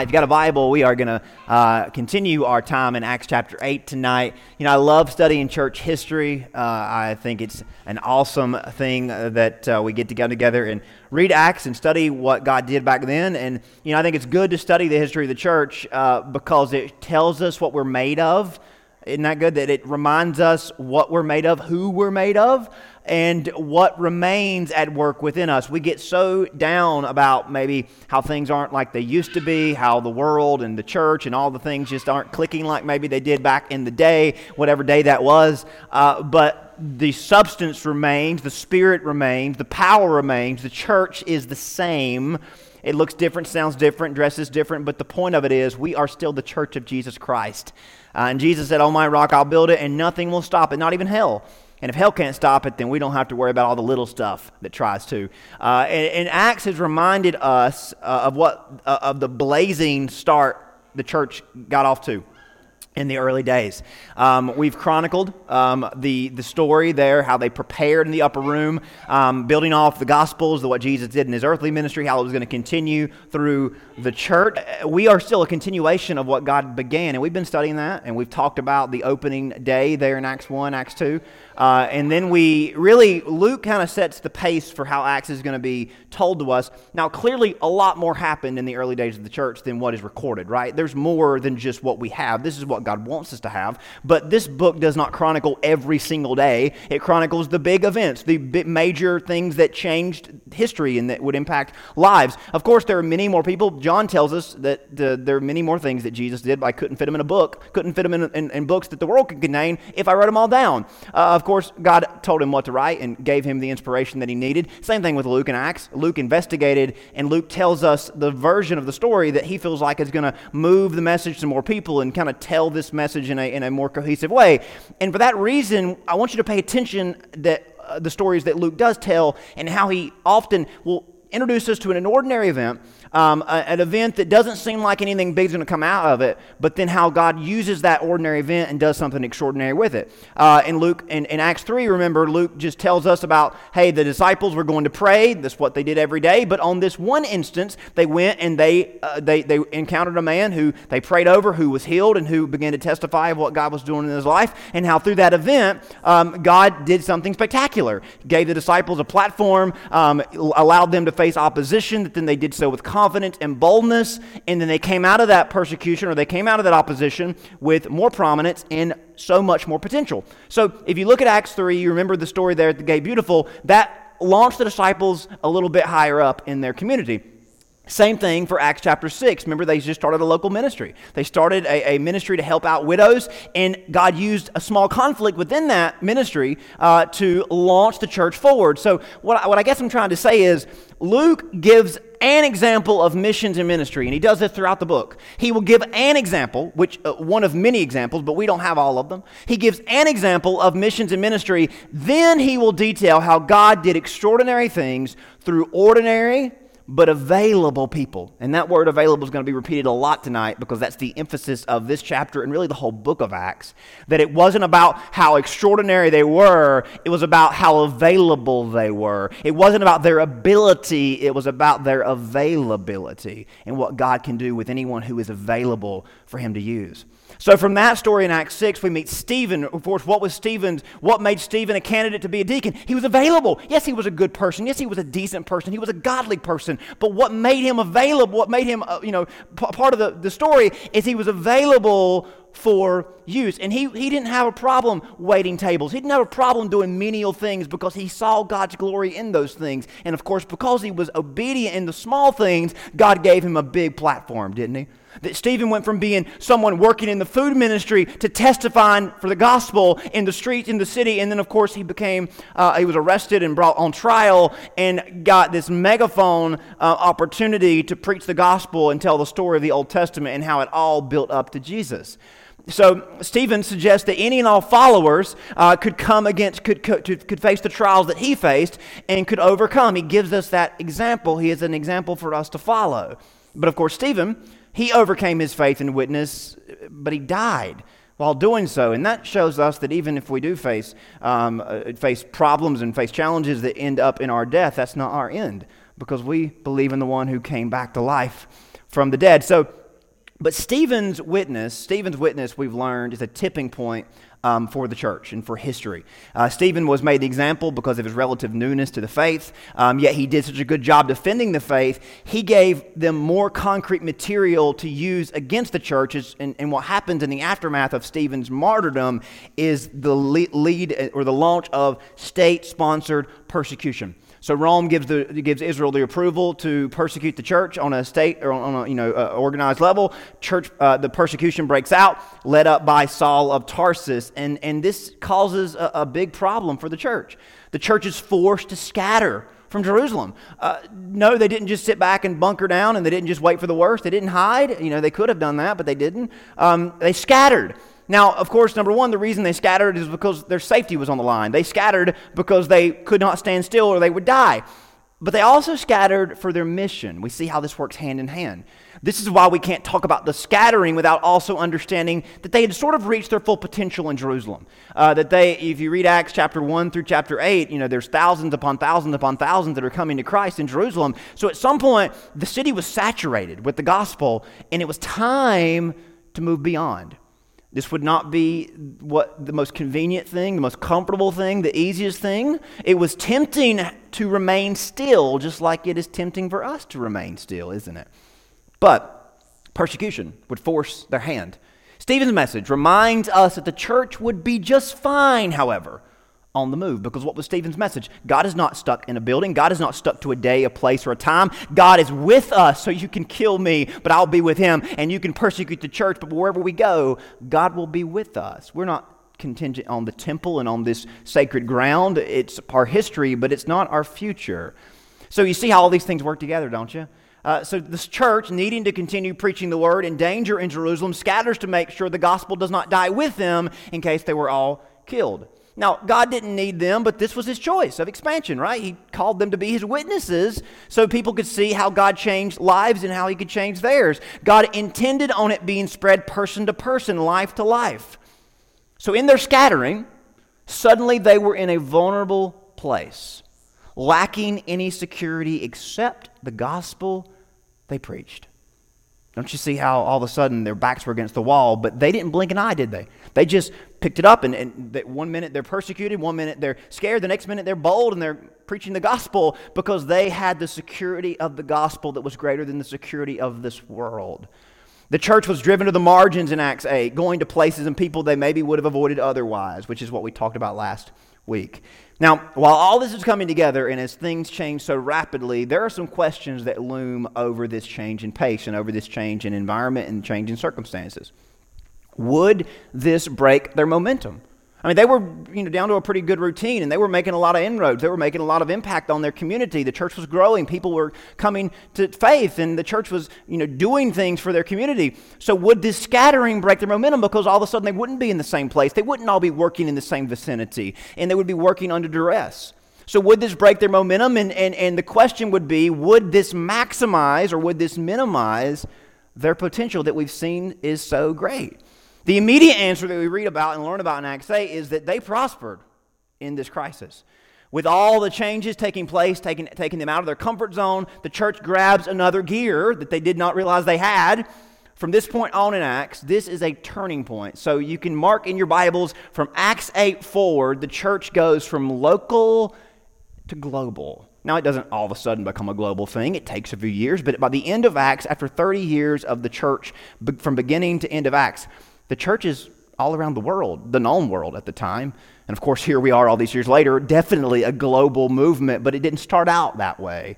if you've got a Bible, we are going to uh, continue our time in Acts chapter 8 tonight. You know, I love studying church history. Uh, I think it's an awesome thing uh, that uh, we get to come together and read Acts and study what God did back then. And, you know, I think it's good to study the history of the church uh, because it tells us what we're made of. Isn't that good? That it reminds us what we're made of, who we're made of and what remains at work within us. We get so down about maybe how things aren't like they used to be, how the world and the church and all the things just aren't clicking like maybe they did back in the day, whatever day that was. Uh, but the substance remains, the spirit remains, the power remains, the church is the same. It looks different, sounds different, dresses different, but the point of it is we are still the church of Jesus Christ. Uh, and Jesus said, On my rock I'll build it, and nothing will stop it, not even hell. And if hell can't stop it, then we don't have to worry about all the little stuff that tries to. Uh, and, and, Acts has reminded us uh, of what uh, of the blazing start the church got off to in the early days. Um, we've chronicled um, the, the story there, how they prepared in the upper room, um, building off the Gospels, the, what Jesus did in his earthly ministry, how it was going to continue through the church. We are still a continuation of what God began, and we've been studying that, and we've talked about the opening day there in Acts 1, Acts 2. Uh, and then we really, Luke kind of sets the pace for how Acts is going to be told to us. Now, clearly, a lot more happened in the early days of the church than what is recorded, right? There's more than just what we have. This is what God wants us to have. But this book does not chronicle every single day, it chronicles the big events, the major things that changed history and that would impact lives. Of course, there are many more people. John tells us that the, there are many more things that Jesus did, but I couldn't fit them in a book, couldn't fit them in, in, in books that the world could contain if I wrote them all down. Uh, of course, God told him what to write and gave him the inspiration that he needed. Same thing with Luke and Acts. Luke investigated, and Luke tells us the version of the story that he feels like is going to move the message to more people and kind of tell this message in a, in a more cohesive way. And for that reason, I want you to pay attention that uh, the stories that Luke does tell and how he often will introduce us to an ordinary event um, a, an event that doesn't seem like anything big is going to come out of it, but then how God uses that ordinary event and does something extraordinary with it. Uh, in Luke, in, in Acts 3, remember, Luke just tells us about, hey, the disciples were going to pray. That's what they did every day. But on this one instance, they went and they, uh, they, they encountered a man who they prayed over, who was healed, and who began to testify of what God was doing in his life, and how through that event, um, God did something spectacular. Gave the disciples a platform, um, allowed them to face opposition, that then they did so with confidence confidence and boldness, and then they came out of that persecution or they came out of that opposition with more prominence and so much more potential. So if you look at Acts 3, you remember the story there at the Gate Beautiful, that launched the disciples a little bit higher up in their community. Same thing for Acts chapter 6. Remember, they just started a local ministry. They started a, a ministry to help out widows, and God used a small conflict within that ministry uh, to launch the church forward. So, what, what I guess I'm trying to say is Luke gives an example of missions and ministry, and he does this throughout the book. He will give an example, which uh, one of many examples, but we don't have all of them. He gives an example of missions and ministry. Then he will detail how God did extraordinary things through ordinary but available people. And that word available is going to be repeated a lot tonight because that's the emphasis of this chapter and really the whole book of Acts. That it wasn't about how extraordinary they were, it was about how available they were. It wasn't about their ability, it was about their availability and what God can do with anyone who is available for Him to use. So from that story in Acts 6, we meet Stephen. Of course, what was Stephen's, what made Stephen a candidate to be a deacon? He was available. Yes, he was a good person. Yes, he was a decent person. He was a godly person. But what made him available, what made him, uh, you know, p- part of the, the story is he was available for use. And he, he didn't have a problem waiting tables. He didn't have a problem doing menial things because he saw God's glory in those things. And of course, because he was obedient in the small things, God gave him a big platform, didn't he? That Stephen went from being someone working in the food ministry to testifying for the gospel in the streets, in the city. And then, of course, he became, uh, he was arrested and brought on trial and got this megaphone uh, opportunity to preach the gospel and tell the story of the Old Testament and how it all built up to Jesus. So Stephen suggests that any and all followers uh, could come against, could, could, could face the trials that he faced and could overcome. He gives us that example. He is an example for us to follow. But of course, Stephen he overcame his faith and witness, but he died while doing so. And that shows us that even if we do face, um, uh, face problems and face challenges that end up in our death, that's not our end because we believe in the one who came back to life from the dead. So But Stephen's witness, Stephen's witness, we've learned, is a tipping point um, for the church and for history. Uh, Stephen was made the example because of his relative newness to the faith, um, yet he did such a good job defending the faith. He gave them more concrete material to use against the churches. And, and what happens in the aftermath of Stephen's martyrdom is the lead or the launch of state sponsored persecution. So Rome gives, the, gives Israel the approval to persecute the church on a state or on a you know uh, organized level. Church, uh, the persecution breaks out, led up by Saul of Tarsus, and, and this causes a, a big problem for the church. The church is forced to scatter from Jerusalem. Uh, no, they didn't just sit back and bunker down, and they didn't just wait for the worst. They didn't hide. You know, they could have done that, but they didn't. Um, they scattered. Now, of course, number one, the reason they scattered is because their safety was on the line. They scattered because they could not stand still or they would die. But they also scattered for their mission. We see how this works hand in hand. This is why we can't talk about the scattering without also understanding that they had sort of reached their full potential in Jerusalem. Uh, that they, if you read Acts chapter 1 through chapter 8, you know, there's thousands upon thousands upon thousands that are coming to Christ in Jerusalem. So at some point, the city was saturated with the gospel, and it was time to move beyond. This would not be what the most convenient thing, the most comfortable thing, the easiest thing. It was tempting to remain still, just like it is tempting for us to remain still, isn't it? But persecution would force their hand. Stephen's message reminds us that the church would be just fine, however, on the move. Because what was Stephen's message? God is not stuck in a building. God is not stuck to a day, a place, or a time. God is with us, so you can kill me, but I'll be with him. And you can persecute the church, but wherever we go, God will be with us. We're not contingent on the temple and on this sacred ground. It's our history, but it's not our future. So you see how all these things work together, don't you? Uh, so this church, needing to continue preaching the word in danger in Jerusalem, scatters to make sure the gospel does not die with them in case they were all killed. Now, God didn't need them, but this was his choice of expansion, right? He called them to be his witnesses so people could see how God changed lives and how he could change theirs. God intended on it being spread person to person, life to life. So, in their scattering, suddenly they were in a vulnerable place, lacking any security except the gospel they preached. Don't you see how all of a sudden their backs were against the wall, but they didn't blink an eye, did they? They just picked it up, and, and one minute they're persecuted, one minute they're scared, the next minute they're bold and they're preaching the gospel because they had the security of the gospel that was greater than the security of this world. The church was driven to the margins in Acts 8, going to places and people they maybe would have avoided otherwise, which is what we talked about last week. Now, while all this is coming together and as things change so rapidly, there are some questions that loom over this change in pace and over this change in environment and change in circumstances. Would this break their momentum? I mean, they were you know, down to a pretty good routine and they were making a lot of inroads. They were making a lot of impact on their community. The church was growing. People were coming to faith and the church was you know, doing things for their community. So, would this scattering break their momentum because all of a sudden they wouldn't be in the same place? They wouldn't all be working in the same vicinity and they would be working under duress. So, would this break their momentum? And, and, and the question would be would this maximize or would this minimize their potential that we've seen is so great? The immediate answer that we read about and learn about in Acts 8 is that they prospered in this crisis. With all the changes taking place, taking, taking them out of their comfort zone, the church grabs another gear that they did not realize they had. From this point on in Acts, this is a turning point. So you can mark in your Bibles from Acts 8 forward, the church goes from local to global. Now, it doesn't all of a sudden become a global thing. It takes a few years, but by the end of Acts, after 30 years of the church, from beginning to end of Acts, the churches all around the world, the known world at the time. And of course, here we are all these years later, definitely a global movement, but it didn't start out that way.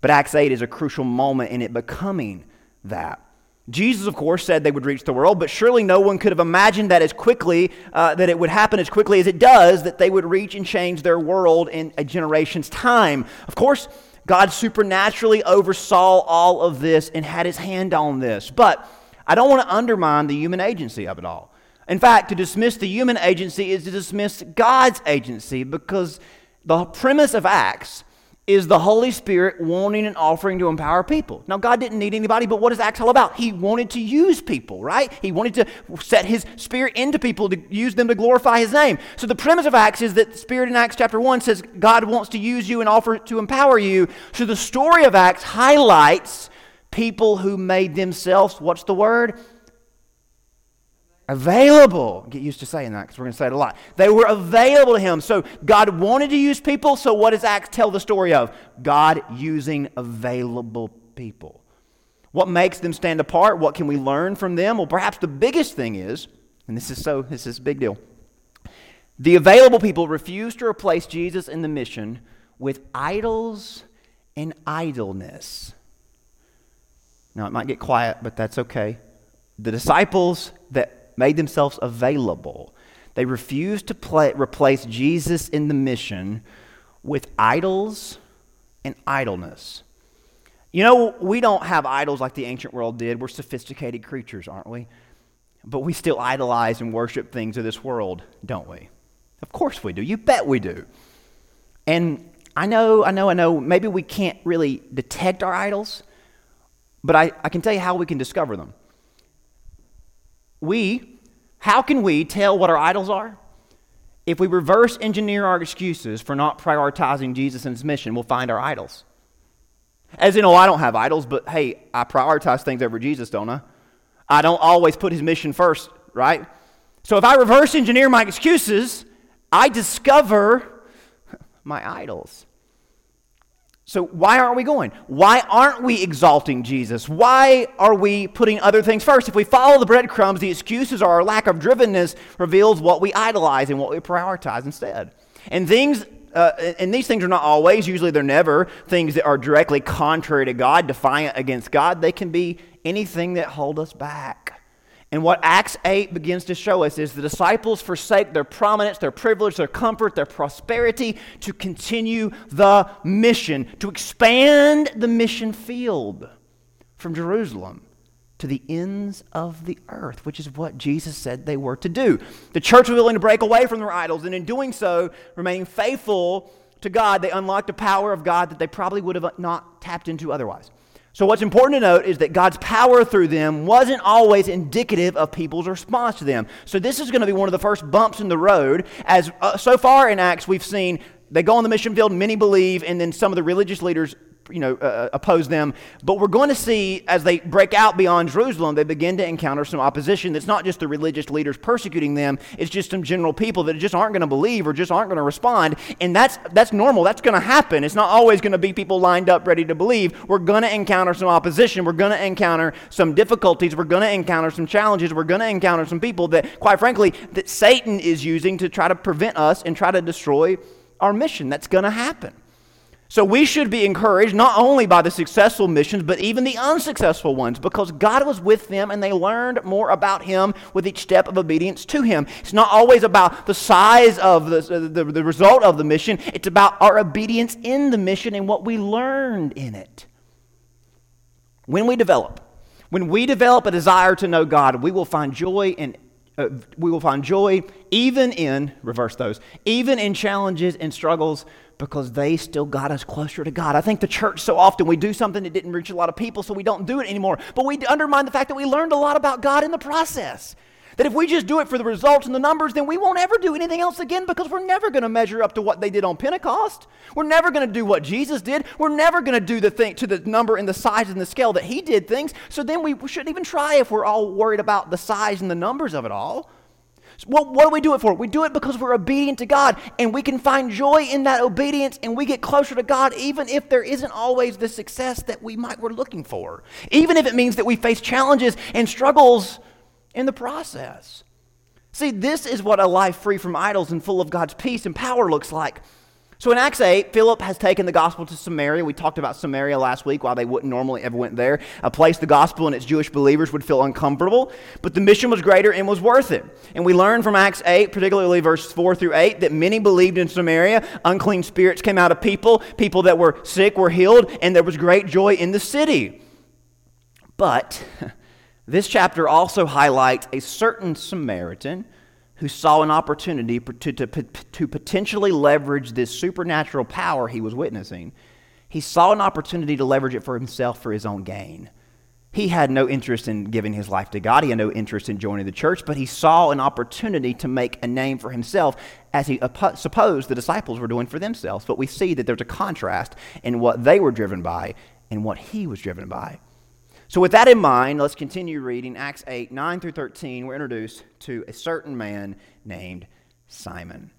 But Acts 8 is a crucial moment in it becoming that. Jesus, of course, said they would reach the world, but surely no one could have imagined that as quickly, uh, that it would happen as quickly as it does, that they would reach and change their world in a generation's time. Of course, God supernaturally oversaw all of this and had his hand on this. But I don't want to undermine the human agency of it all. In fact, to dismiss the human agency is to dismiss God's agency because the premise of Acts is the Holy Spirit wanting and offering to empower people. Now, God didn't need anybody, but what is Acts all about? He wanted to use people, right? He wanted to set His Spirit into people to use them to glorify His name. So, the premise of Acts is that the Spirit in Acts chapter 1 says God wants to use you and offer to empower you. So, the story of Acts highlights people who made themselves, what's the word? Available. Get used to saying that because we're going to say it a lot. They were available to him. So God wanted to use people. So what does Acts tell the story of? God using available people. What makes them stand apart? What can we learn from them? Well, perhaps the biggest thing is, and this is so, this is a big deal. The available people refused to replace Jesus in the mission with idols and idleness. Now, it might get quiet, but that's okay. The disciples that made themselves available, they refused to play, replace Jesus in the mission with idols and idleness. You know, we don't have idols like the ancient world did. We're sophisticated creatures, aren't we? But we still idolize and worship things of this world, don't we? Of course we do. You bet we do. And I know, I know, I know, maybe we can't really detect our idols, but I, I can tell you how we can discover them. We, how can we tell what our idols are? If we reverse engineer our excuses for not prioritizing Jesus and his mission, we'll find our idols. As in, oh, I don't have idols, but hey, I prioritize things over Jesus, don't I? I don't always put his mission first, right? So if I reverse engineer my excuses, I discover my idols. So, why aren't we going? Why aren't we exalting Jesus? Why are we putting other things first? If we follow the breadcrumbs, the excuses or our lack of drivenness reveals what we idolize and what we prioritize instead. And things uh, and these things are not always, usually they're never, things that are directly contrary to God, defiant against God. They can be anything that hold us back. And what Acts 8 begins to show us is the disciples forsake their prominence, their privilege, their comfort, their prosperity to continue the mission, to expand the mission field from Jerusalem to the ends of the earth, which is what Jesus said they were to do. The church was willing to break away from their idols, and in doing so, remaining faithful to God, they unlocked a power of God that they probably would have not tapped into otherwise. So, what's important to note is that God's power through them wasn't always indicative of people's response to them. So, this is going to be one of the first bumps in the road. As uh, so far in Acts, we've seen they go on the mission field, many believe, and then some of the religious leaders you know, uh, uh, oppose them. But we're going to see as they break out beyond Jerusalem, they begin to encounter some opposition. That's not just the religious leaders persecuting them, it's just some general people that just aren't going to believe or just aren't going to respond. And that's, that's normal. That's going to happen. It's not always going to be people lined up ready to believe. We're going to encounter some opposition. We're going to encounter some difficulties. We're going to encounter some challenges. We're going to encounter some people that, quite frankly, that Satan is using to try to prevent us and try to destroy our mission. That's going to happen. So we should be encouraged not only by the successful missions, but even the unsuccessful ones, because God was with them and they learned more about Him with each step of obedience to Him. It's not always about the size of the, the, the result of the mission, it's about our obedience in the mission and what we learned in it. When we develop, when we develop a desire to know God, we will find joy in uh, we will find joy even in reverse those even in challenges and struggles because they still got us closer to God. I think the church so often we do something that didn't reach a lot of people, so we don't do it anymore. But we undermine the fact that we learned a lot about God in the process. That if we just do it for the results and the numbers, then we won't ever do anything else again because we're never going to measure up to what they did on Pentecost. We're never going to do what Jesus did. We're never going to do the thing to the number and the size and the scale that he did things. So then we shouldn't even try if we're all worried about the size and the numbers of it all. What, what do we do it for? We do it because we're obedient to God, and we can find joy in that obedience, and we get closer to God, even if there isn't always the success that we might we're looking for. Even if it means that we face challenges and struggles in the process. See, this is what a life free from idols and full of God's peace and power looks like. So in Acts 8, Philip has taken the gospel to Samaria. We talked about Samaria last week, why they wouldn't normally ever went there. A place the gospel and its Jewish believers would feel uncomfortable, but the mission was greater and was worth it. And we learn from Acts 8, particularly verses 4 through 8, that many believed in Samaria. Unclean spirits came out of people, people that were sick were healed, and there was great joy in the city. But this chapter also highlights a certain Samaritan who saw an opportunity to, to, to potentially leverage this supernatural power he was witnessing. He saw an opportunity to leverage it for himself for his own gain. He had no interest in giving his life to God. He had no interest in joining the church, but he saw an opportunity to make a name for himself as he supposed the disciples were doing for themselves. But we see that there's a contrast in what they were driven by and what he was driven by. So, with that in mind, let's continue reading Acts 8 9 through 13. We're introduced to a certain man named Simon.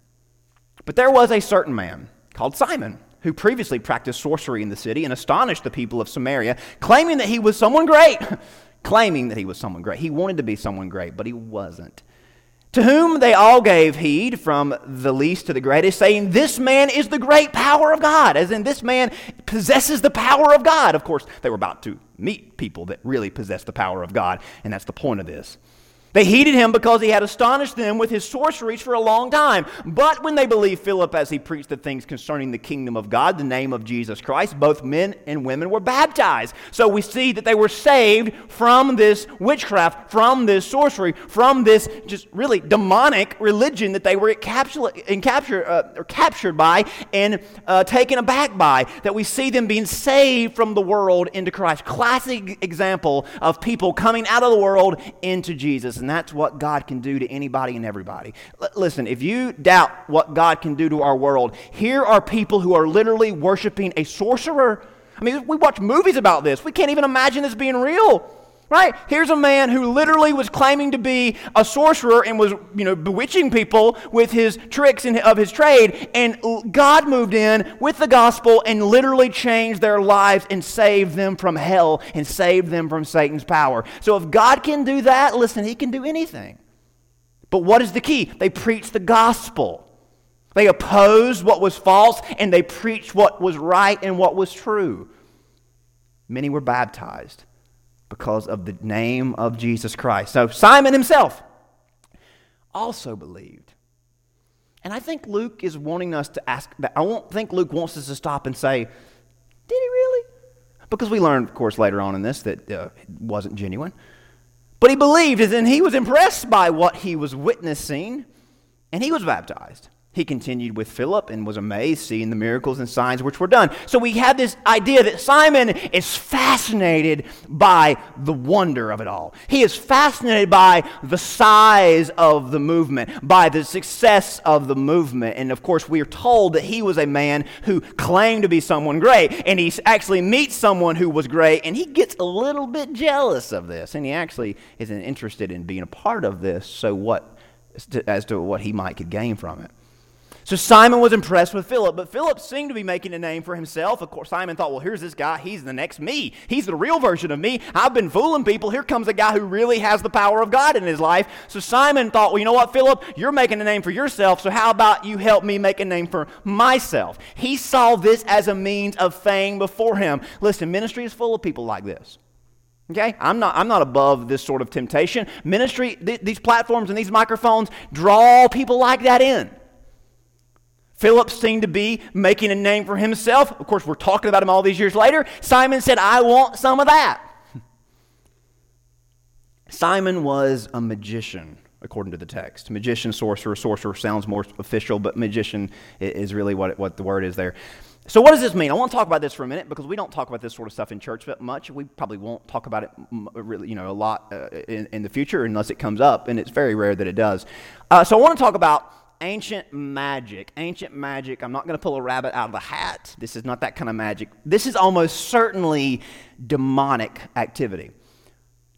But there was a certain man called Simon who previously practiced sorcery in the city and astonished the people of Samaria, claiming that he was someone great. claiming that he was someone great. He wanted to be someone great, but he wasn't. To whom they all gave heed, from the least to the greatest, saying, This man is the great power of God, as in this man possesses the power of God. Of course, they were about to meet people that really possess the power of God, and that's the point of this. They heeded him because he had astonished them with his sorceries for a long time. But when they believed Philip as he preached the things concerning the kingdom of God, the name of Jesus Christ, both men and women were baptized. So we see that they were saved from this witchcraft, from this sorcery, from this just really demonic religion that they were captured, uh, captured by and uh, taken aback by. That we see them being saved from the world into Christ. Classic example of people coming out of the world into Jesus that's what God can do to anybody and everybody. L- listen, if you doubt what God can do to our world, here are people who are literally worshiping a sorcerer. I mean, we watch movies about this. We can't even imagine this being real. Right? Here's a man who literally was claiming to be a sorcerer and was, you know, bewitching people with his tricks in, of his trade. And God moved in with the gospel and literally changed their lives and saved them from hell and saved them from Satan's power. So if God can do that, listen, he can do anything. But what is the key? They preached the gospel. They opposed what was false and they preached what was right and what was true. Many were baptized because of the name of Jesus Christ. So Simon himself also believed. And I think Luke is wanting us to ask that. I don't think Luke wants us to stop and say, Did he really? Because we learned, of course, later on in this that uh, it wasn't genuine. But he believed, and he was impressed by what he was witnessing, and he was baptized. He continued with Philip and was amazed seeing the miracles and signs which were done. So we have this idea that Simon is fascinated by the wonder of it all. He is fascinated by the size of the movement, by the success of the movement. And of course, we are told that he was a man who claimed to be someone great. And he actually meets someone who was great, and he gets a little bit jealous of this. And he actually isn't interested in being a part of this, so what, as to what he might could gain from it. So Simon was impressed with Philip, but Philip seemed to be making a name for himself. Of course, Simon thought, well, here's this guy. He's the next me. He's the real version of me. I've been fooling people. Here comes a guy who really has the power of God in his life. So Simon thought, well, you know what, Philip? You're making a name for yourself, so how about you help me make a name for myself? He saw this as a means of fame before him. Listen, ministry is full of people like this. Okay? I'm not, I'm not above this sort of temptation. Ministry, th- these platforms and these microphones draw people like that in. Philip seemed to be making a name for himself. Of course, we're talking about him all these years later. Simon said, I want some of that. Simon was a magician, according to the text. Magician, sorcerer. Sorcerer sounds more official, but magician is really what, what the word is there. So, what does this mean? I want to talk about this for a minute because we don't talk about this sort of stuff in church much. We probably won't talk about it really, you know, a lot uh, in, in, the future unless it comes up, and it's very rare that it does. Uh, so, I want to talk about ancient magic. Ancient magic, I'm not going to pull a rabbit out of a hat. This is not that kind of magic. This is almost certainly demonic activity.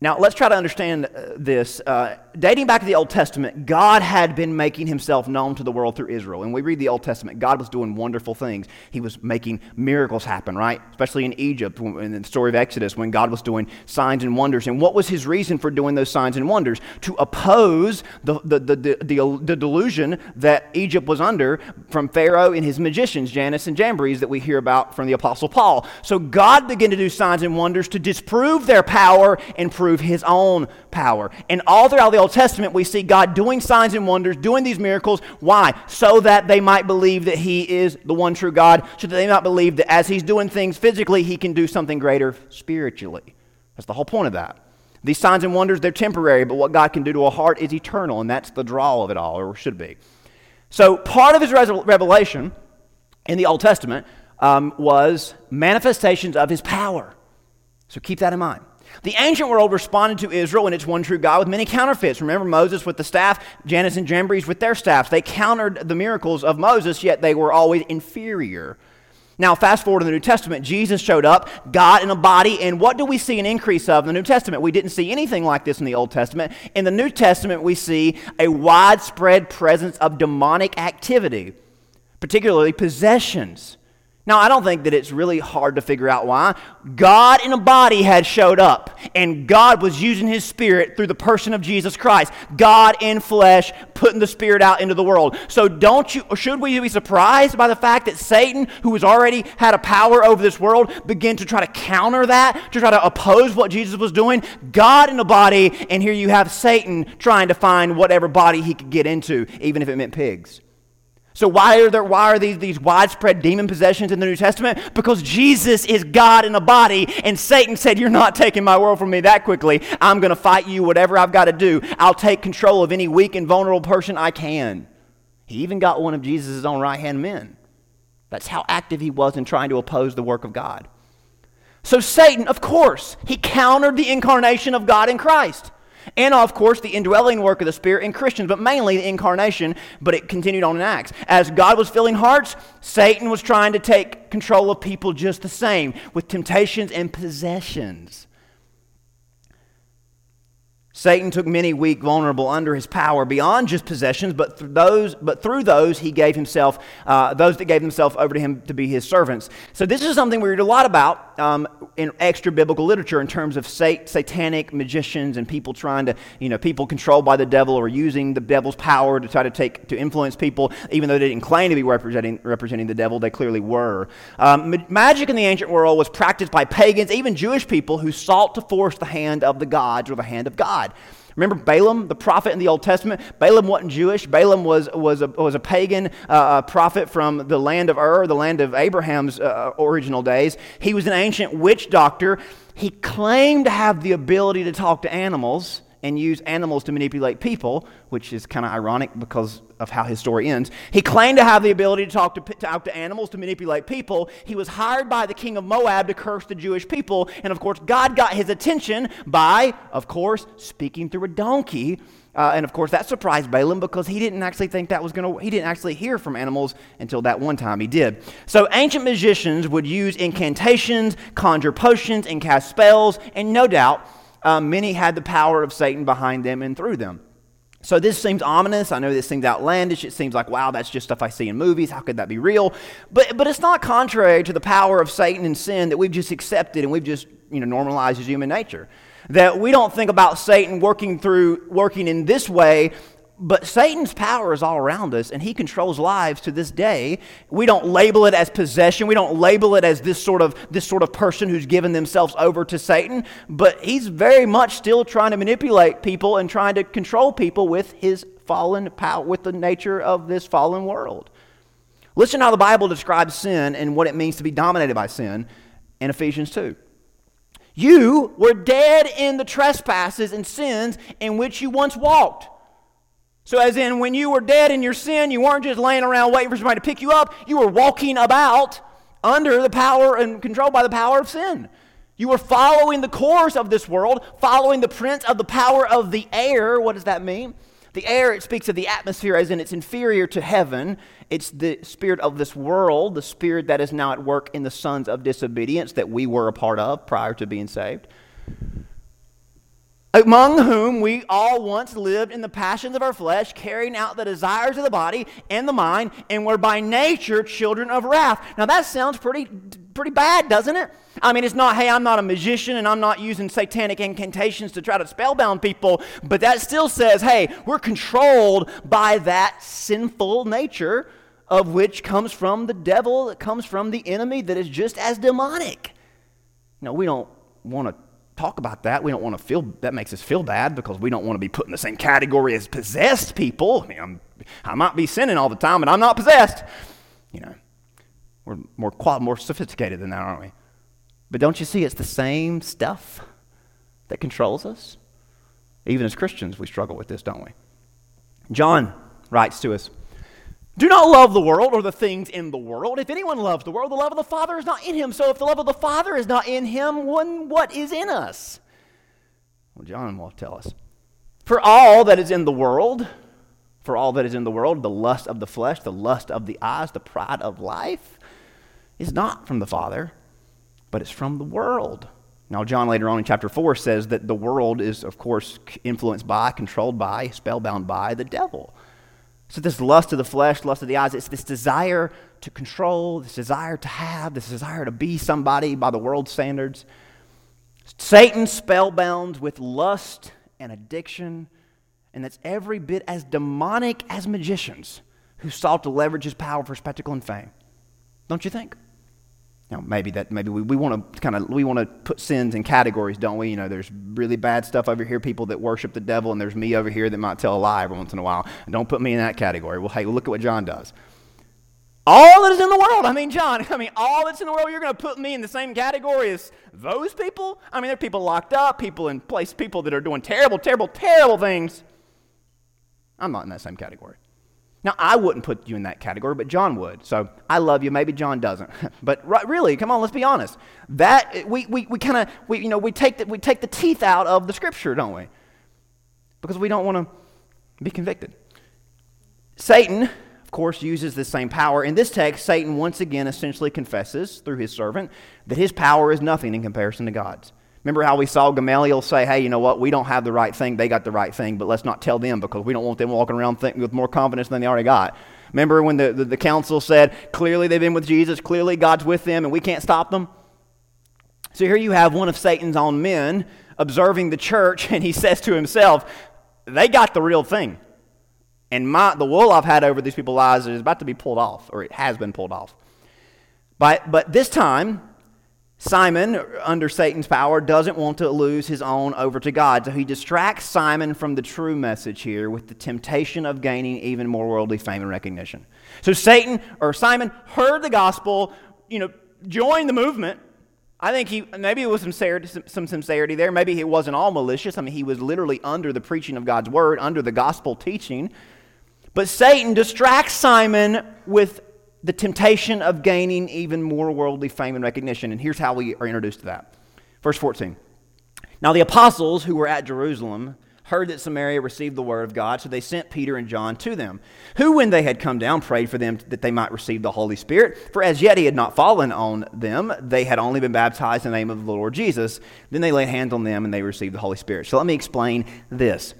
Now, let's try to understand uh, this. Uh, dating back to the Old Testament, God had been making himself known to the world through Israel. And we read the Old Testament, God was doing wonderful things. He was making miracles happen, right? Especially in Egypt, in the story of Exodus, when God was doing signs and wonders. And what was his reason for doing those signs and wonders? To oppose the, the, the, the, the, the delusion that Egypt was under from Pharaoh and his magicians, Jannes and Jambres, that we hear about from the Apostle Paul. So God began to do signs and wonders to disprove their power and prove prove his own power. And all throughout the Old Testament, we see God doing signs and wonders, doing these miracles. Why? So that they might believe that he is the one true God, so that they might believe that as he's doing things physically, he can do something greater spiritually. That's the whole point of that. These signs and wonders, they're temporary, but what God can do to a heart is eternal, and that's the draw of it all, or should be. So, part of his revelation in the Old Testament um, was manifestations of his power. So, keep that in mind. The ancient world responded to Israel and its one true God with many counterfeits. Remember Moses with the staff, Jannes and Jambres with their staffs. They countered the miracles of Moses, yet they were always inferior. Now, fast forward to the New Testament, Jesus showed up, God in a body, and what do we see an increase of in the New Testament? We didn't see anything like this in the Old Testament. In the New Testament, we see a widespread presence of demonic activity, particularly possessions. Now, I don't think that it's really hard to figure out why. God in a body had showed up, and God was using his spirit through the person of Jesus Christ. God in flesh putting the spirit out into the world. So, don't you, should we be surprised by the fact that Satan, who has already had a power over this world, began to try to counter that, to try to oppose what Jesus was doing? God in a body, and here you have Satan trying to find whatever body he could get into, even if it meant pigs. So why are there why are these, these widespread demon possessions in the New Testament? Because Jesus is God in a body, and Satan said, You're not taking my world from me that quickly. I'm gonna fight you, whatever I've got to do. I'll take control of any weak and vulnerable person I can. He even got one of Jesus' own right hand men. That's how active he was in trying to oppose the work of God. So Satan, of course, he countered the incarnation of God in Christ. And of course, the indwelling work of the Spirit in Christians, but mainly the incarnation, but it continued on in Acts. As God was filling hearts, Satan was trying to take control of people just the same with temptations and possessions. Satan took many weak, vulnerable under his power beyond just possessions, but through those, but through those he gave himself, uh, those that gave themselves over to him to be his servants. So this is something we read a lot about um, in extra biblical literature in terms of sat- satanic magicians and people trying to, you know, people controlled by the devil or using the devil's power to try to take to influence people, even though they didn't claim to be representing representing the devil, they clearly were. Um, ma- magic in the ancient world was practiced by pagans, even Jewish people who sought to force the hand of the gods or the hand of God. God. Remember Balaam, the prophet in the Old Testament? Balaam wasn't Jewish. Balaam was, was, a, was a pagan uh, prophet from the land of Ur, the land of Abraham's uh, original days. He was an ancient witch doctor. He claimed to have the ability to talk to animals and use animals to manipulate people, which is kind of ironic because of how his story ends. He claimed to have the ability to talk to, to, talk to animals to manipulate people. He was hired by the king of Moab to curse the Jewish people. And of course, God got his attention by, of course, speaking through a donkey. Uh, and of course, that surprised Balaam because he didn't actually think that was going to, he didn't actually hear from animals until that one time he did. So, ancient magicians would use incantations, conjure potions, and cast spells, and no doubt, um, many had the power of Satan behind them and through them. So this seems ominous. I know this seems outlandish. It seems like, wow, that's just stuff I see in movies. How could that be real? But, but it's not contrary to the power of Satan and sin that we've just accepted and we've just you know, normalized as human nature. That we don't think about Satan working through, working in this way but Satan's power is all around us, and he controls lives to this day. We don't label it as possession. We don't label it as this sort of, this sort of person who's given themselves over to Satan, but he's very much still trying to manipulate people and trying to control people with his fallen power, with the nature of this fallen world. Listen how the Bible describes sin and what it means to be dominated by sin in Ephesians 2. You were dead in the trespasses and sins in which you once walked so, as in, when you were dead in your sin, you weren't just laying around waiting for somebody to pick you up, you were walking about under the power and controlled by the power of sin. You were following the course of this world, following the prince of the power of the air. What does that mean? The air, it speaks of the atmosphere as in it's inferior to heaven. It's the spirit of this world, the spirit that is now at work in the sons of disobedience that we were a part of prior to being saved among whom we all once lived in the passions of our flesh, carrying out the desires of the body and the mind, and were by nature children of wrath. Now that sounds pretty pretty bad, doesn't it? I mean, it's not, hey, I'm not a magician and I'm not using satanic incantations to try to spellbound people, but that still says, hey, we're controlled by that sinful nature of which comes from the devil, that comes from the enemy that is just as demonic. No, we don't want to talk about that. We don't want to feel that makes us feel bad because we don't want to be put in the same category as possessed people. I mean, I'm, i might be sinning all the time, but I'm not possessed. You know, we're more more sophisticated than that, aren't we? But don't you see, it's the same stuff that controls us. Even as Christians, we struggle with this, don't we? John writes to us. Do not love the world or the things in the world. If anyone loves the world, the love of the Father is not in him. So if the love of the Father is not in him, then what is in us? Well, John will tell us. For all that is in the world, for all that is in the world, the lust of the flesh, the lust of the eyes, the pride of life, is not from the Father, but it's from the world. Now, John later on in chapter 4 says that the world is, of course, influenced by, controlled by, spellbound by the devil. So, this lust of the flesh, lust of the eyes, it's this desire to control, this desire to have, this desire to be somebody by the world's standards. Satan spellbound with lust and addiction, and that's every bit as demonic as magicians who sought to leverage his power for spectacle and fame. Don't you think? Now, maybe that maybe we, we want to kind of we want to put sins in categories, don't we? You know, there's really bad stuff over here, people that worship the devil, and there's me over here that might tell a lie every once in a while. And don't put me in that category. Well, hey, look at what John does. All that is in the world. I mean, John, I mean, all that's in the world, you're going to put me in the same category as those people? I mean, there are people locked up, people in place, people that are doing terrible, terrible, terrible things. I'm not in that same category. Now, I wouldn't put you in that category, but John would. So I love you. Maybe John doesn't. but really, come on, let's be honest. That we, we, we kind of we you know we take the, we take the teeth out of the scripture, don't we? Because we don't want to be convicted. Satan, of course, uses the same power. In this text, Satan once again essentially confesses through his servant that his power is nothing in comparison to God's. Remember how we saw Gamaliel say, hey, you know what, we don't have the right thing, they got the right thing, but let's not tell them because we don't want them walking around thinking with more confidence than they already got. Remember when the, the, the council said, clearly they've been with Jesus, clearly God's with them, and we can't stop them? So here you have one of Satan's own men observing the church, and he says to himself, they got the real thing. And my, the wool I've had over these people's eyes is about to be pulled off, or it has been pulled off. But, but this time, Simon, under Satan's power, doesn't want to lose his own over to God. So he distracts Simon from the true message here with the temptation of gaining even more worldly fame and recognition. So Satan, or Simon, heard the gospel, you know, joined the movement. I think he, maybe it was some sincerity, some sincerity there. Maybe it wasn't all malicious. I mean, he was literally under the preaching of God's word, under the gospel teaching. But Satan distracts Simon with the temptation of gaining even more worldly fame and recognition. And here's how we are introduced to that. Verse 14. Now the apostles who were at Jerusalem heard that Samaria received the word of God, so they sent Peter and John to them, who, when they had come down, prayed for them that they might receive the Holy Spirit. For as yet he had not fallen on them, they had only been baptized in the name of the Lord Jesus. Then they laid hands on them and they received the Holy Spirit. So let me explain this.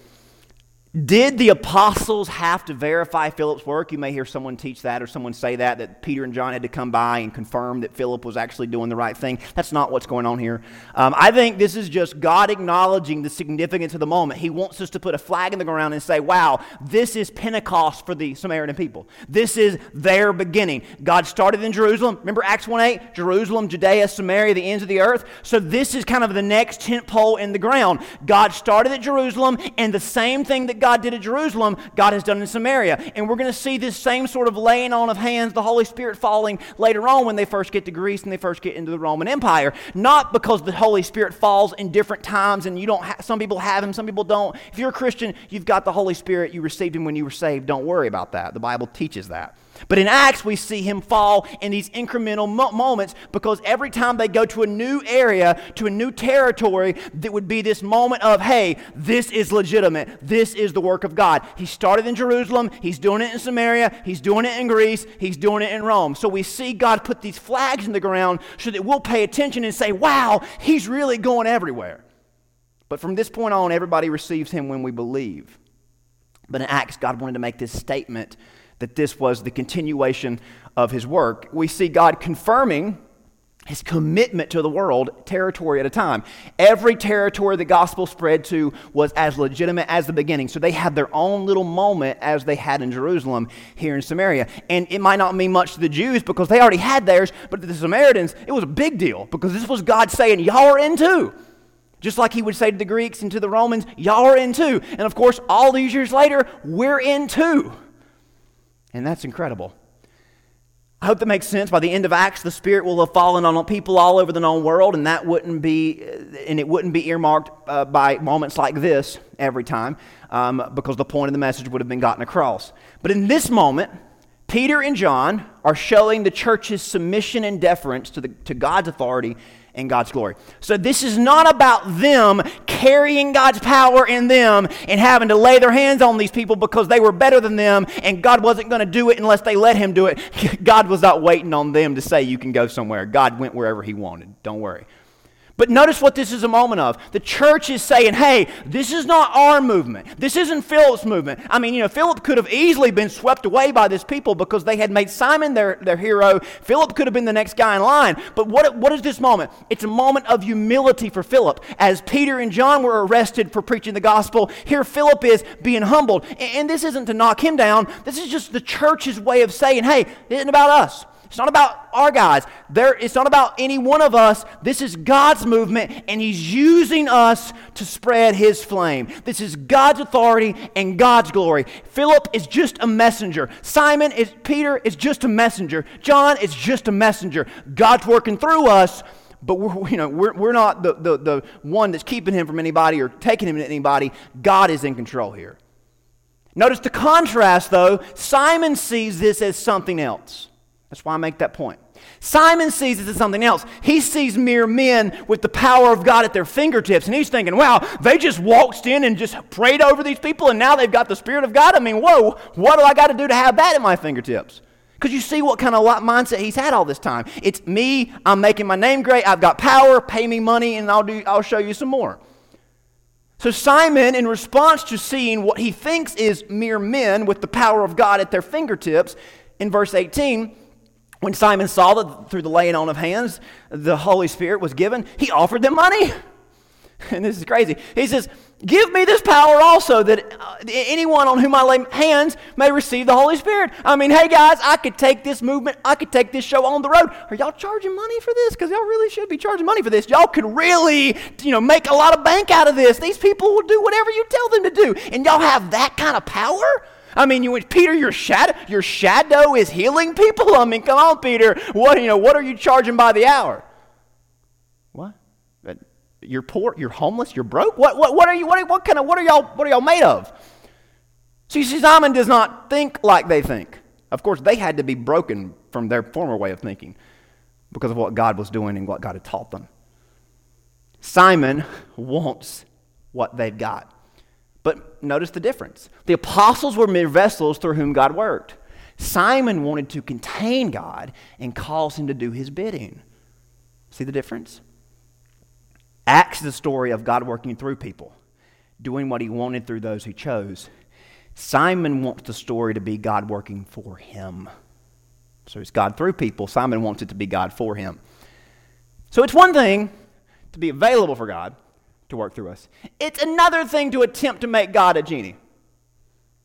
Did the apostles have to verify Philip's work? You may hear someone teach that or someone say that, that Peter and John had to come by and confirm that Philip was actually doing the right thing. That's not what's going on here. Um, I think this is just God acknowledging the significance of the moment. He wants us to put a flag in the ground and say, wow, this is Pentecost for the Samaritan people. This is their beginning. God started in Jerusalem. Remember Acts 1 8? Jerusalem, Judea, Samaria, the ends of the earth. So this is kind of the next tent pole in the ground. God started at Jerusalem, and the same thing that God did at Jerusalem, God has done in Samaria. And we're going to see this same sort of laying on of hands, the Holy Spirit falling later on when they first get to Greece and they first get into the Roman Empire. Not because the Holy Spirit falls in different times and you don't ha- some people have him, some people don't. If you're a Christian, you've got the Holy Spirit, you received him when you were saved. Don't worry about that. The Bible teaches that. But in Acts, we see him fall in these incremental mo- moments because every time they go to a new area, to a new territory, that would be this moment of, hey, this is legitimate. This is the work of God. He started in Jerusalem, he's doing it in Samaria, he's doing it in Greece, he's doing it in Rome. So we see God put these flags in the ground so that we'll pay attention and say, wow, he's really going everywhere. But from this point on, everybody receives him when we believe. But in Acts, God wanted to make this statement that this was the continuation of his work. We see God confirming his commitment to the world, territory at a time. Every territory the gospel spread to was as legitimate as the beginning. So they had their own little moment as they had in Jerusalem here in Samaria. And it might not mean much to the Jews because they already had theirs, but to the Samaritans, it was a big deal because this was God saying, Y'all are in too. Just like he would say to the Greeks and to the Romans, Y'all are in too. And of course, all these years later, we're in too. And that's incredible. I hope that makes sense. By the end of Acts, the Spirit will have fallen on people all over the known world, and that wouldn't be, and it wouldn't be earmarked uh, by moments like this every time, um, because the point of the message would have been gotten across. But in this moment, Peter and John are showing the church's submission and deference to, the, to God's authority and God's glory. So this is not about them carrying God's power in them and having to lay their hands on these people because they were better than them and God wasn't going to do it unless they let him do it. God was not waiting on them to say you can go somewhere. God went wherever he wanted. Don't worry. But notice what this is a moment of. The church is saying, hey, this is not our movement. This isn't Philip's movement. I mean, you know, Philip could have easily been swept away by this people because they had made Simon their, their hero. Philip could have been the next guy in line. But what, what is this moment? It's a moment of humility for Philip. As Peter and John were arrested for preaching the gospel, here Philip is being humbled. And, and this isn't to knock him down. This is just the church's way of saying, hey, it isn't about us. It's not about our guys. There, it's not about any one of us. This is God's movement, and He's using us to spread His flame. This is God's authority and God's glory. Philip is just a messenger. Simon is Peter is just a messenger. John is just a messenger. God's working through us, but we're, you know, we're, we're not the, the, the one that's keeping him from anybody or taking him to anybody. God is in control here. Notice the contrast, though. Simon sees this as something else. That's why I make that point. Simon sees this as something else. He sees mere men with the power of God at their fingertips, and he's thinking, wow, they just waltzed in and just prayed over these people, and now they've got the Spirit of God. I mean, whoa, what do I got to do to have that at my fingertips? Because you see what kind of mindset he's had all this time. It's me, I'm making my name great, I've got power, pay me money, and I'll, do, I'll show you some more. So, Simon, in response to seeing what he thinks is mere men with the power of God at their fingertips, in verse 18, when Simon saw that through the laying on of hands, the Holy Spirit was given, he offered them money. And this is crazy. He says, Give me this power also that uh, anyone on whom I lay hands may receive the Holy Spirit. I mean, hey guys, I could take this movement, I could take this show on the road. Are y'all charging money for this? Because y'all really should be charging money for this. Y'all could really, you know, make a lot of bank out of this. These people will do whatever you tell them to do. And y'all have that kind of power? I mean, you Peter, your shadow, your shadow is healing people. I mean, come on, Peter. What you know? What are you charging by the hour? What? You're poor. You're homeless. You're broke. What? What? What are you? What, what kind of? What are y'all? What are y'all made of? See, Simon does not think like they think. Of course, they had to be broken from their former way of thinking because of what God was doing and what God had taught them. Simon wants what they've got. But notice the difference. The apostles were mere vessels through whom God worked. Simon wanted to contain God and cause him to do his bidding. See the difference? Acts is the story of God working through people, doing what he wanted through those he chose. Simon wants the story to be God working for him. So it's God through people. Simon wants it to be God for him. So it's one thing to be available for God, to work through us. It's another thing to attempt to make God a genie,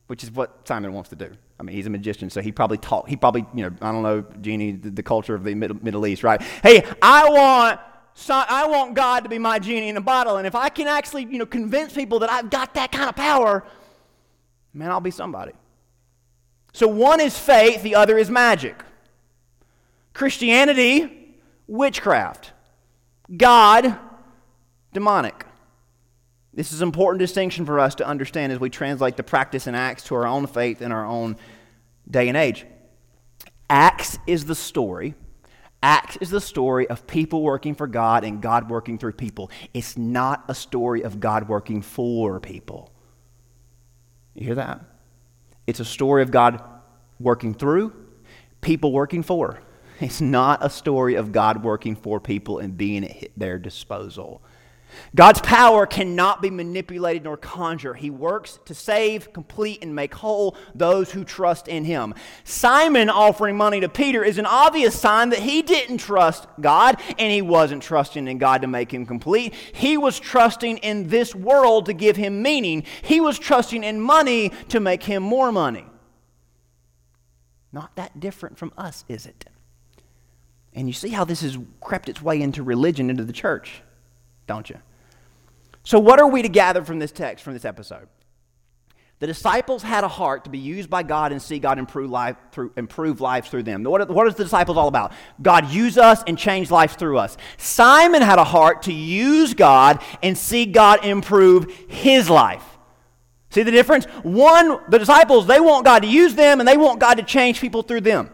which is what Simon wants to do. I mean, he's a magician, so he probably taught, he probably, you know, I don't know, genie, the, the culture of the Middle, Middle East, right? Hey, I want so I want God to be my genie in a bottle. And if I can actually, you know, convince people that I've got that kind of power, man, I'll be somebody. So one is faith, the other is magic. Christianity, witchcraft. God, demonic. This is an important distinction for us to understand as we translate the practice in Acts to our own faith in our own day and age. Acts is the story. Acts is the story of people working for God and God working through people. It's not a story of God working for people. You hear that? It's a story of God working through, people working for. It's not a story of God working for people and being at their disposal. God's power cannot be manipulated nor conjured. He works to save, complete, and make whole those who trust in Him. Simon offering money to Peter is an obvious sign that he didn't trust God and he wasn't trusting in God to make him complete. He was trusting in this world to give him meaning, he was trusting in money to make him more money. Not that different from us, is it? And you see how this has crept its way into religion, into the church don't you? So, what are we to gather from this text, from this episode? The disciples had a heart to be used by God and see God improve, life through, improve lives through them. What, what is the disciples all about? God use us and change lives through us. Simon had a heart to use God and see God improve his life. See the difference? One, the disciples, they want God to use them and they want God to change people through them.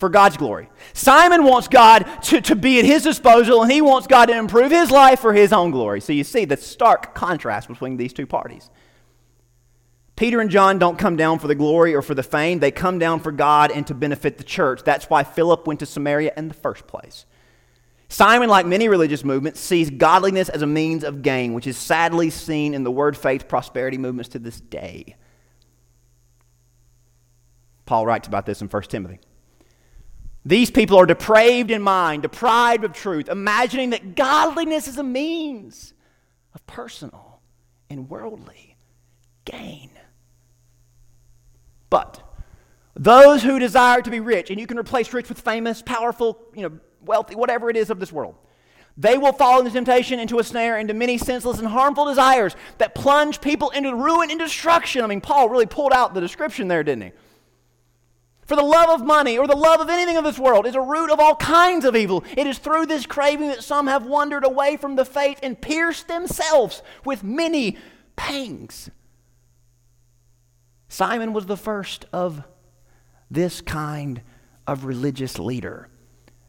For God's glory. Simon wants God to, to be at his disposal, and he wants God to improve his life for his own glory. So you see the stark contrast between these two parties. Peter and John don't come down for the glory or for the fame, they come down for God and to benefit the church. That's why Philip went to Samaria in the first place. Simon, like many religious movements, sees godliness as a means of gain, which is sadly seen in the word faith prosperity movements to this day. Paul writes about this in 1 Timothy. These people are depraved in mind, deprived of truth, imagining that godliness is a means of personal and worldly gain. But those who desire to be rich, and you can replace rich with famous, powerful, you know, wealthy, whatever it is of this world, they will fall into temptation, into a snare, into many senseless and harmful desires that plunge people into ruin and destruction. I mean, Paul really pulled out the description there, didn't he? For the love of money or the love of anything of this world is a root of all kinds of evil. It is through this craving that some have wandered away from the faith and pierced themselves with many pangs. Simon was the first of this kind of religious leader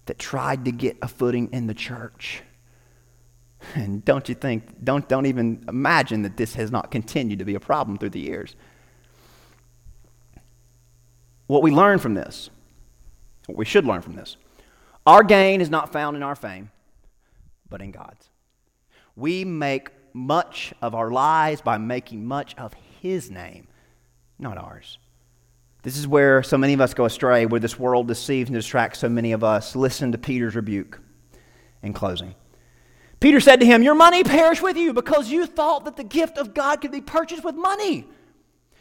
that tried to get a footing in the church. And don't you think, don't, don't even imagine that this has not continued to be a problem through the years. What we learn from this, what we should learn from this, our gain is not found in our fame, but in God's. We make much of our lives by making much of His name, not ours. This is where so many of us go astray, where this world deceives and distracts so many of us. Listen to Peter's rebuke in closing. Peter said to him, Your money perish with you because you thought that the gift of God could be purchased with money.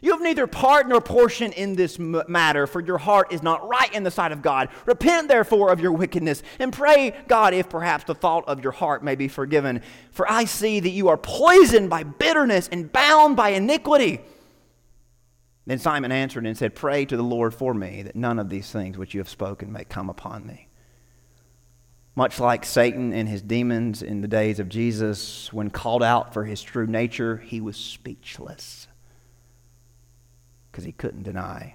You have neither part nor portion in this matter, for your heart is not right in the sight of God. Repent, therefore, of your wickedness, and pray God if perhaps the thought of your heart may be forgiven. For I see that you are poisoned by bitterness and bound by iniquity. Then Simon answered and said, Pray to the Lord for me, that none of these things which you have spoken may come upon me. Much like Satan and his demons in the days of Jesus, when called out for his true nature, he was speechless because he couldn't deny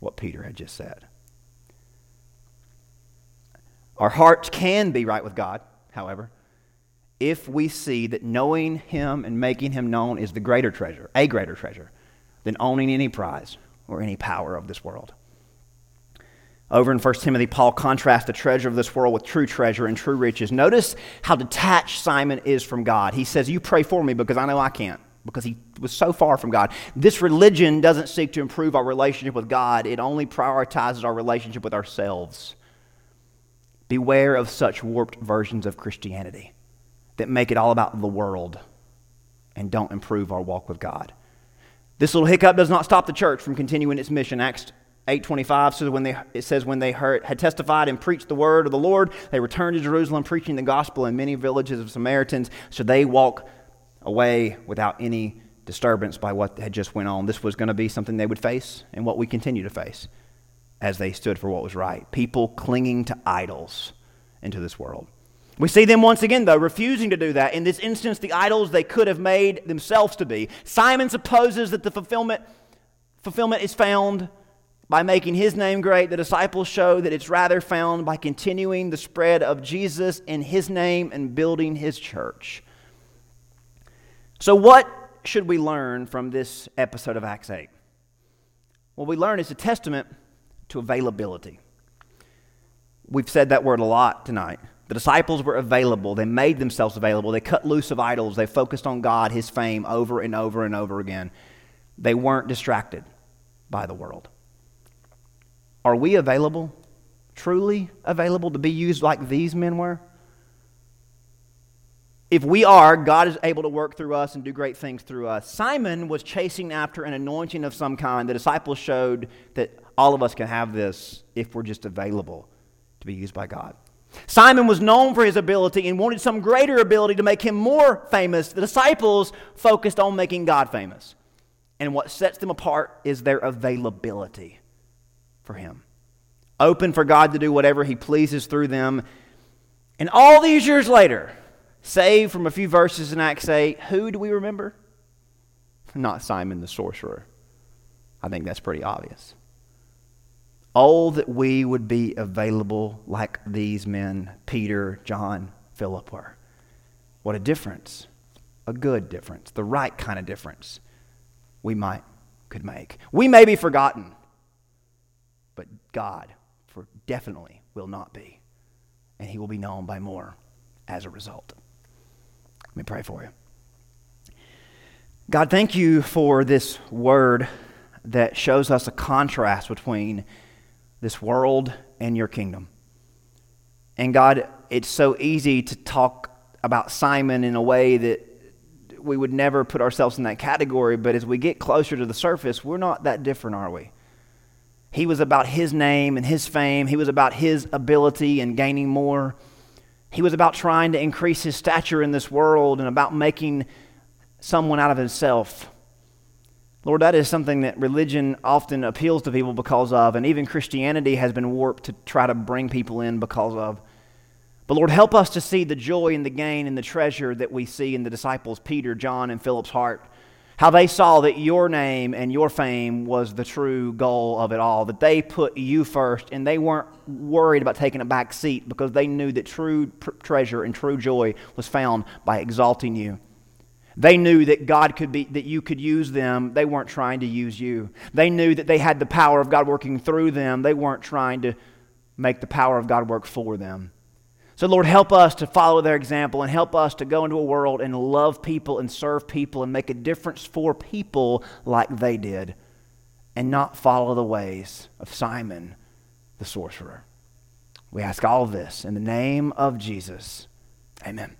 what Peter had just said. Our hearts can be right with God, however, if we see that knowing Him and making Him known is the greater treasure, a greater treasure, than owning any prize or any power of this world. Over in 1 Timothy, Paul contrasts the treasure of this world with true treasure and true riches. Notice how detached Simon is from God. He says, You pray for me because I know I can't because he was so far from God. This religion doesn't seek to improve our relationship with God, it only prioritizes our relationship with ourselves. Beware of such warped versions of Christianity that make it all about the world and don't improve our walk with God. This little hiccup does not stop the church from continuing its mission. Acts 8:25 says when they it says when they heard, had testified and preached the word of the Lord, they returned to Jerusalem preaching the gospel in many villages of Samaritans. So they walk away without any disturbance by what had just went on. This was going to be something they would face and what we continue to face as they stood for what was right. People clinging to idols into this world. We see them once again, though, refusing to do that. In this instance, the idols they could have made themselves to be. Simon supposes that the fulfillment, fulfillment is found by making his name great. The disciples show that it's rather found by continuing the spread of Jesus in his name and building his church. So, what should we learn from this episode of Acts 8? What we learn is a testament to availability. We've said that word a lot tonight. The disciples were available. They made themselves available. They cut loose of idols. They focused on God, His fame, over and over and over again. They weren't distracted by the world. Are we available, truly available to be used like these men were? If we are, God is able to work through us and do great things through us. Simon was chasing after an anointing of some kind. The disciples showed that all of us can have this if we're just available to be used by God. Simon was known for his ability and wanted some greater ability to make him more famous. The disciples focused on making God famous. And what sets them apart is their availability for him. Open for God to do whatever he pleases through them. And all these years later, Saved from a few verses in Acts 8, who do we remember? Not Simon the sorcerer. I think that's pretty obvious. Oh, that we would be available like these men, Peter, John, Philip were. What a difference. A good difference. The right kind of difference we might could make. We may be forgotten, but God for definitely will not be. And he will be known by more as a result. Let me pray for you. God, thank you for this word that shows us a contrast between this world and your kingdom. And God, it's so easy to talk about Simon in a way that we would never put ourselves in that category, but as we get closer to the surface, we're not that different, are we? He was about his name and his fame. He was about his ability and gaining more. He was about trying to increase his stature in this world and about making someone out of himself. Lord, that is something that religion often appeals to people because of, and even Christianity has been warped to try to bring people in because of. But Lord, help us to see the joy and the gain and the treasure that we see in the disciples, Peter, John, and Philip's heart. How they saw that your name and your fame was the true goal of it all, that they put you first and they weren't worried about taking a back seat because they knew that true pr- treasure and true joy was found by exalting you. They knew that God could be, that you could use them. They weren't trying to use you. They knew that they had the power of God working through them. They weren't trying to make the power of God work for them. So, Lord, help us to follow their example and help us to go into a world and love people and serve people and make a difference for people like they did and not follow the ways of Simon the sorcerer. We ask all this in the name of Jesus. Amen.